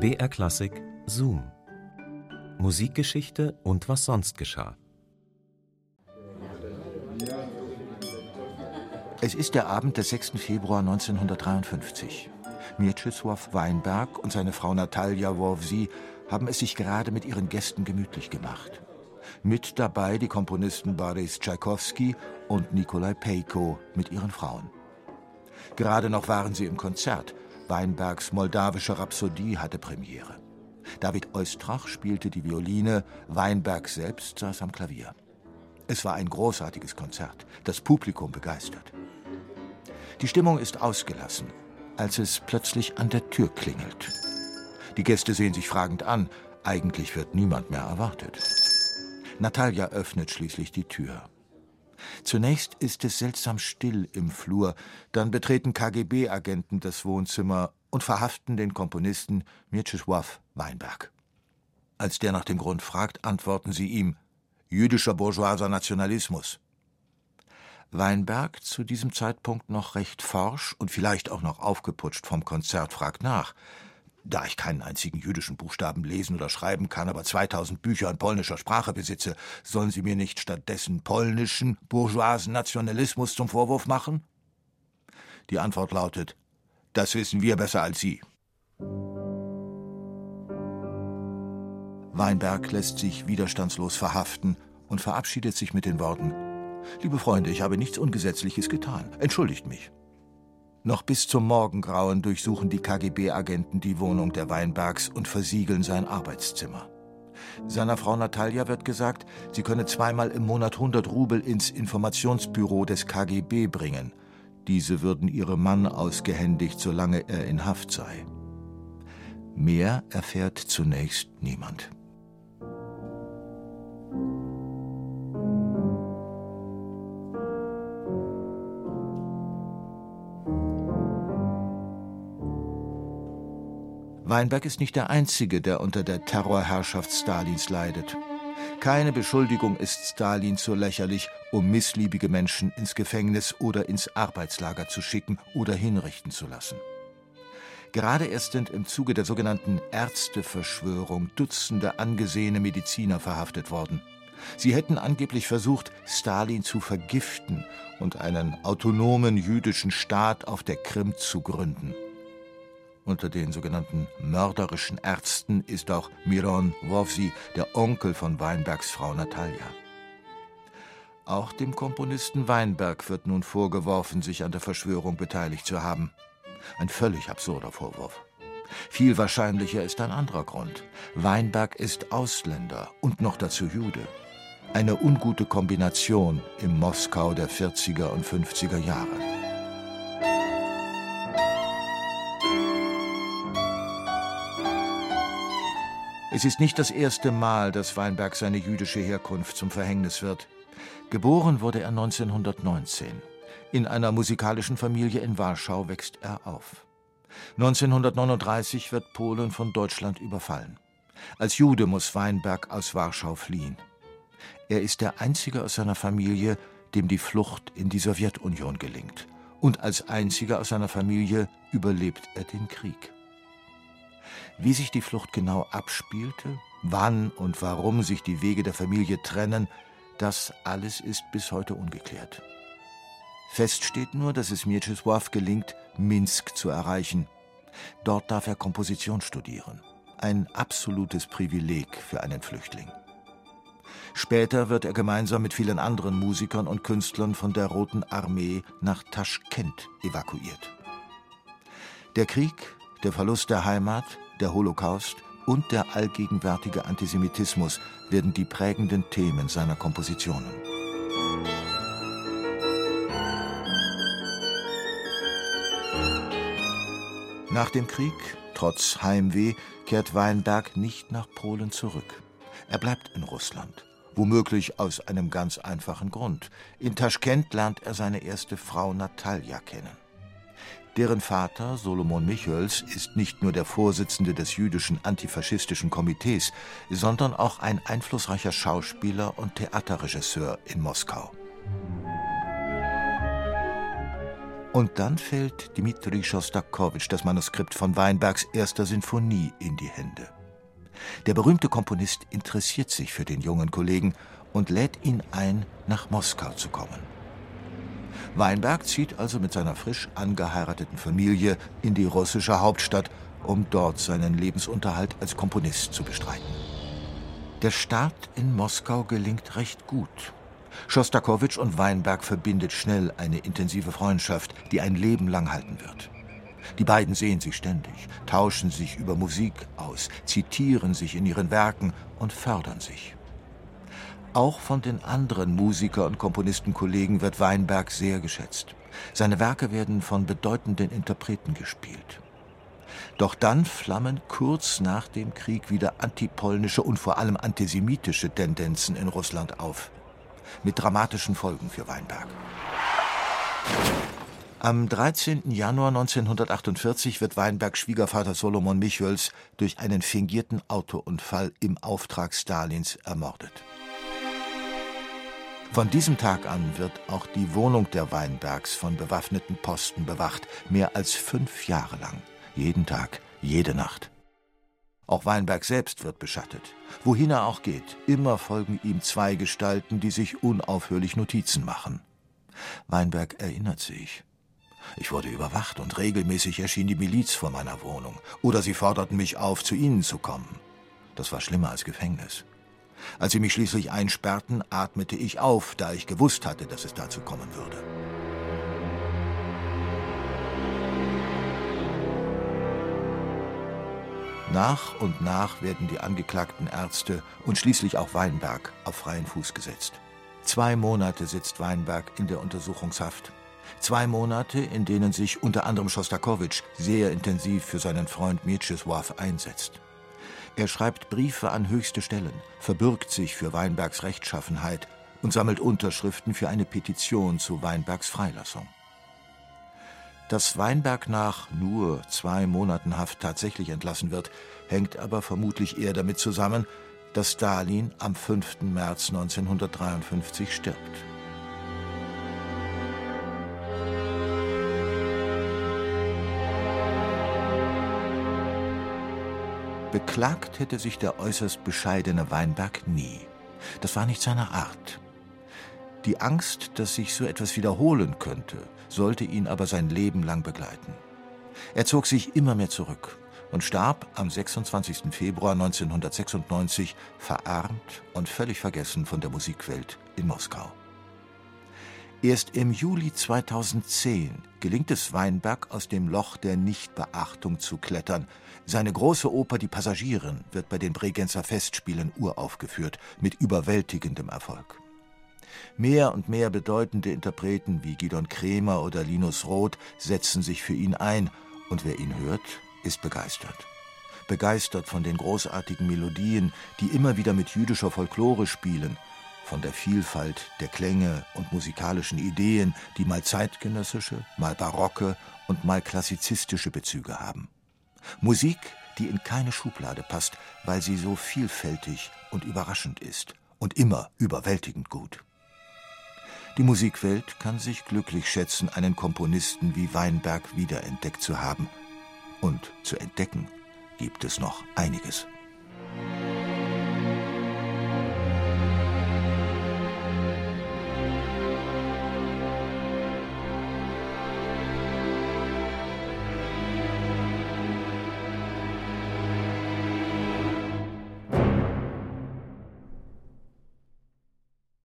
BR Klassik Zoom. Musikgeschichte und was sonst geschah. Es ist der Abend des 6. Februar 1953. Mieczysław Weinberg und seine Frau Natalia Worwsi haben es sich gerade mit ihren Gästen gemütlich gemacht. Mit dabei die Komponisten Boris Tschaikowski und Nikolai Peiko mit ihren Frauen. Gerade noch waren sie im Konzert. Weinbergs moldawische Rhapsodie hatte Premiere. David Oistrach spielte die Violine, Weinberg selbst saß am Klavier. Es war ein großartiges Konzert, das Publikum begeistert. Die Stimmung ist ausgelassen, als es plötzlich an der Tür klingelt. Die Gäste sehen sich fragend an, eigentlich wird niemand mehr erwartet. Natalia öffnet schließlich die Tür. Zunächst ist es seltsam still im Flur, dann betreten KGB-Agenten das Wohnzimmer und verhaften den Komponisten Mieczysław Weinberg. Als der nach dem Grund fragt, antworten sie ihm jüdischer bourgeoiser Nationalismus. Weinberg, zu diesem Zeitpunkt noch recht forsch und vielleicht auch noch aufgeputscht vom Konzert, fragt nach. Da ich keinen einzigen jüdischen Buchstaben lesen oder schreiben kann, aber 2000 Bücher in polnischer Sprache besitze, sollen Sie mir nicht stattdessen polnischen, bourgeoisen Nationalismus zum Vorwurf machen? Die Antwort lautet, das wissen wir besser als Sie. Weinberg lässt sich widerstandslos verhaften und verabschiedet sich mit den Worten Liebe Freunde, ich habe nichts Ungesetzliches getan. Entschuldigt mich. Noch bis zum Morgengrauen durchsuchen die KGB-Agenten die Wohnung der Weinbergs und versiegeln sein Arbeitszimmer. Seiner Frau Natalia wird gesagt, sie könne zweimal im Monat 100 Rubel ins Informationsbüro des KGB bringen. Diese würden ihrem Mann ausgehändigt, solange er in Haft sei. Mehr erfährt zunächst niemand. Weinberg ist nicht der Einzige, der unter der Terrorherrschaft Stalins leidet. Keine Beschuldigung ist Stalin so lächerlich, um missliebige Menschen ins Gefängnis oder ins Arbeitslager zu schicken oder hinrichten zu lassen. Gerade erst sind im Zuge der sogenannten Ärzteverschwörung Dutzende angesehene Mediziner verhaftet worden. Sie hätten angeblich versucht, Stalin zu vergiften und einen autonomen jüdischen Staat auf der Krim zu gründen. Unter den sogenannten mörderischen Ärzten ist auch Miron Wowsi, der Onkel von Weinbergs Frau Natalia. Auch dem Komponisten Weinberg wird nun vorgeworfen, sich an der Verschwörung beteiligt zu haben. Ein völlig absurder Vorwurf. Viel wahrscheinlicher ist ein anderer Grund. Weinberg ist Ausländer und noch dazu Jude. Eine ungute Kombination im Moskau der 40er und 50er Jahre. Es ist nicht das erste Mal, dass Weinberg seine jüdische Herkunft zum Verhängnis wird. Geboren wurde er 1919. In einer musikalischen Familie in Warschau wächst er auf. 1939 wird Polen von Deutschland überfallen. Als Jude muss Weinberg aus Warschau fliehen. Er ist der einzige aus seiner Familie, dem die Flucht in die Sowjetunion gelingt. Und als einziger aus seiner Familie überlebt er den Krieg. Wie sich die Flucht genau abspielte, wann und warum sich die Wege der Familie trennen, das alles ist bis heute ungeklärt. Fest steht nur, dass es Mieczysław gelingt, Minsk zu erreichen. Dort darf er Komposition studieren. Ein absolutes Privileg für einen Flüchtling. Später wird er gemeinsam mit vielen anderen Musikern und Künstlern von der Roten Armee nach Taschkent evakuiert. Der Krieg, der Verlust der Heimat, der Holocaust und der allgegenwärtige Antisemitismus werden die prägenden Themen seiner Kompositionen. Nach dem Krieg, trotz Heimweh, kehrt Weinberg nicht nach Polen zurück. Er bleibt in Russland, womöglich aus einem ganz einfachen Grund. In Taschkent lernt er seine erste Frau Natalia kennen. Deren Vater, Solomon Michels, ist nicht nur der Vorsitzende des jüdischen antifaschistischen Komitees, sondern auch ein einflussreicher Schauspieler und Theaterregisseur in Moskau. Und dann fällt Dmitri Schostakowitsch das Manuskript von Weinbergs erster Sinfonie in die Hände. Der berühmte Komponist interessiert sich für den jungen Kollegen und lädt ihn ein, nach Moskau zu kommen. Weinberg zieht also mit seiner frisch angeheirateten Familie in die russische Hauptstadt, um dort seinen Lebensunterhalt als Komponist zu bestreiten. Der Start in Moskau gelingt recht gut. Schostakowitsch und Weinberg verbindet schnell eine intensive Freundschaft, die ein Leben lang halten wird. Die beiden sehen sich ständig, tauschen sich über Musik aus, zitieren sich in ihren Werken und fördern sich. Auch von den anderen Musiker- und Komponistenkollegen wird Weinberg sehr geschätzt. Seine Werke werden von bedeutenden Interpreten gespielt. Doch dann flammen kurz nach dem Krieg wieder antipolnische und vor allem antisemitische Tendenzen in Russland auf. Mit dramatischen Folgen für Weinberg. Am 13. Januar 1948 wird Weinbergs Schwiegervater Solomon Michels durch einen fingierten Autounfall im Auftrag Stalins ermordet. Von diesem Tag an wird auch die Wohnung der Weinbergs von bewaffneten Posten bewacht, mehr als fünf Jahre lang. Jeden Tag, jede Nacht. Auch Weinberg selbst wird beschattet. Wohin er auch geht, immer folgen ihm zwei Gestalten, die sich unaufhörlich Notizen machen. Weinberg erinnert sich. Ich wurde überwacht und regelmäßig erschien die Miliz vor meiner Wohnung. Oder sie forderten mich auf, zu ihnen zu kommen. Das war schlimmer als Gefängnis. Als sie mich schließlich einsperrten, atmete ich auf, da ich gewusst hatte, dass es dazu kommen würde. Nach und nach werden die angeklagten Ärzte und schließlich auch Weinberg auf freien Fuß gesetzt. Zwei Monate sitzt Weinberg in der Untersuchungshaft. Zwei Monate, in denen sich unter anderem Schostakowitsch sehr intensiv für seinen Freund Mieczysław einsetzt. Er schreibt Briefe an höchste Stellen, verbürgt sich für Weinbergs Rechtschaffenheit und sammelt Unterschriften für eine Petition zu Weinbergs Freilassung. Dass Weinberg nach nur zwei Monaten Haft tatsächlich entlassen wird, hängt aber vermutlich eher damit zusammen, dass Stalin am 5. März 1953 stirbt. Beklagt hätte sich der äußerst bescheidene Weinberg nie. Das war nicht seine Art. Die Angst, dass sich so etwas wiederholen könnte, sollte ihn aber sein Leben lang begleiten. Er zog sich immer mehr zurück und starb am 26. Februar 1996 verarmt und völlig vergessen von der Musikwelt in Moskau. Erst im Juli 2010 gelingt es Weinberg, aus dem Loch der Nichtbeachtung zu klettern. Seine große Oper Die Passagierin wird bei den Bregenzer Festspielen uraufgeführt, mit überwältigendem Erfolg. Mehr und mehr bedeutende Interpreten wie Gidon Kremer oder Linus Roth setzen sich für ihn ein, und wer ihn hört, ist begeistert. Begeistert von den großartigen Melodien, die immer wieder mit jüdischer Folklore spielen, von der Vielfalt der Klänge und musikalischen Ideen, die mal zeitgenössische, mal barocke und mal klassizistische Bezüge haben. Musik, die in keine Schublade passt, weil sie so vielfältig und überraschend ist und immer überwältigend gut. Die Musikwelt kann sich glücklich schätzen, einen Komponisten wie Weinberg wiederentdeckt zu haben. Und zu entdecken gibt es noch einiges.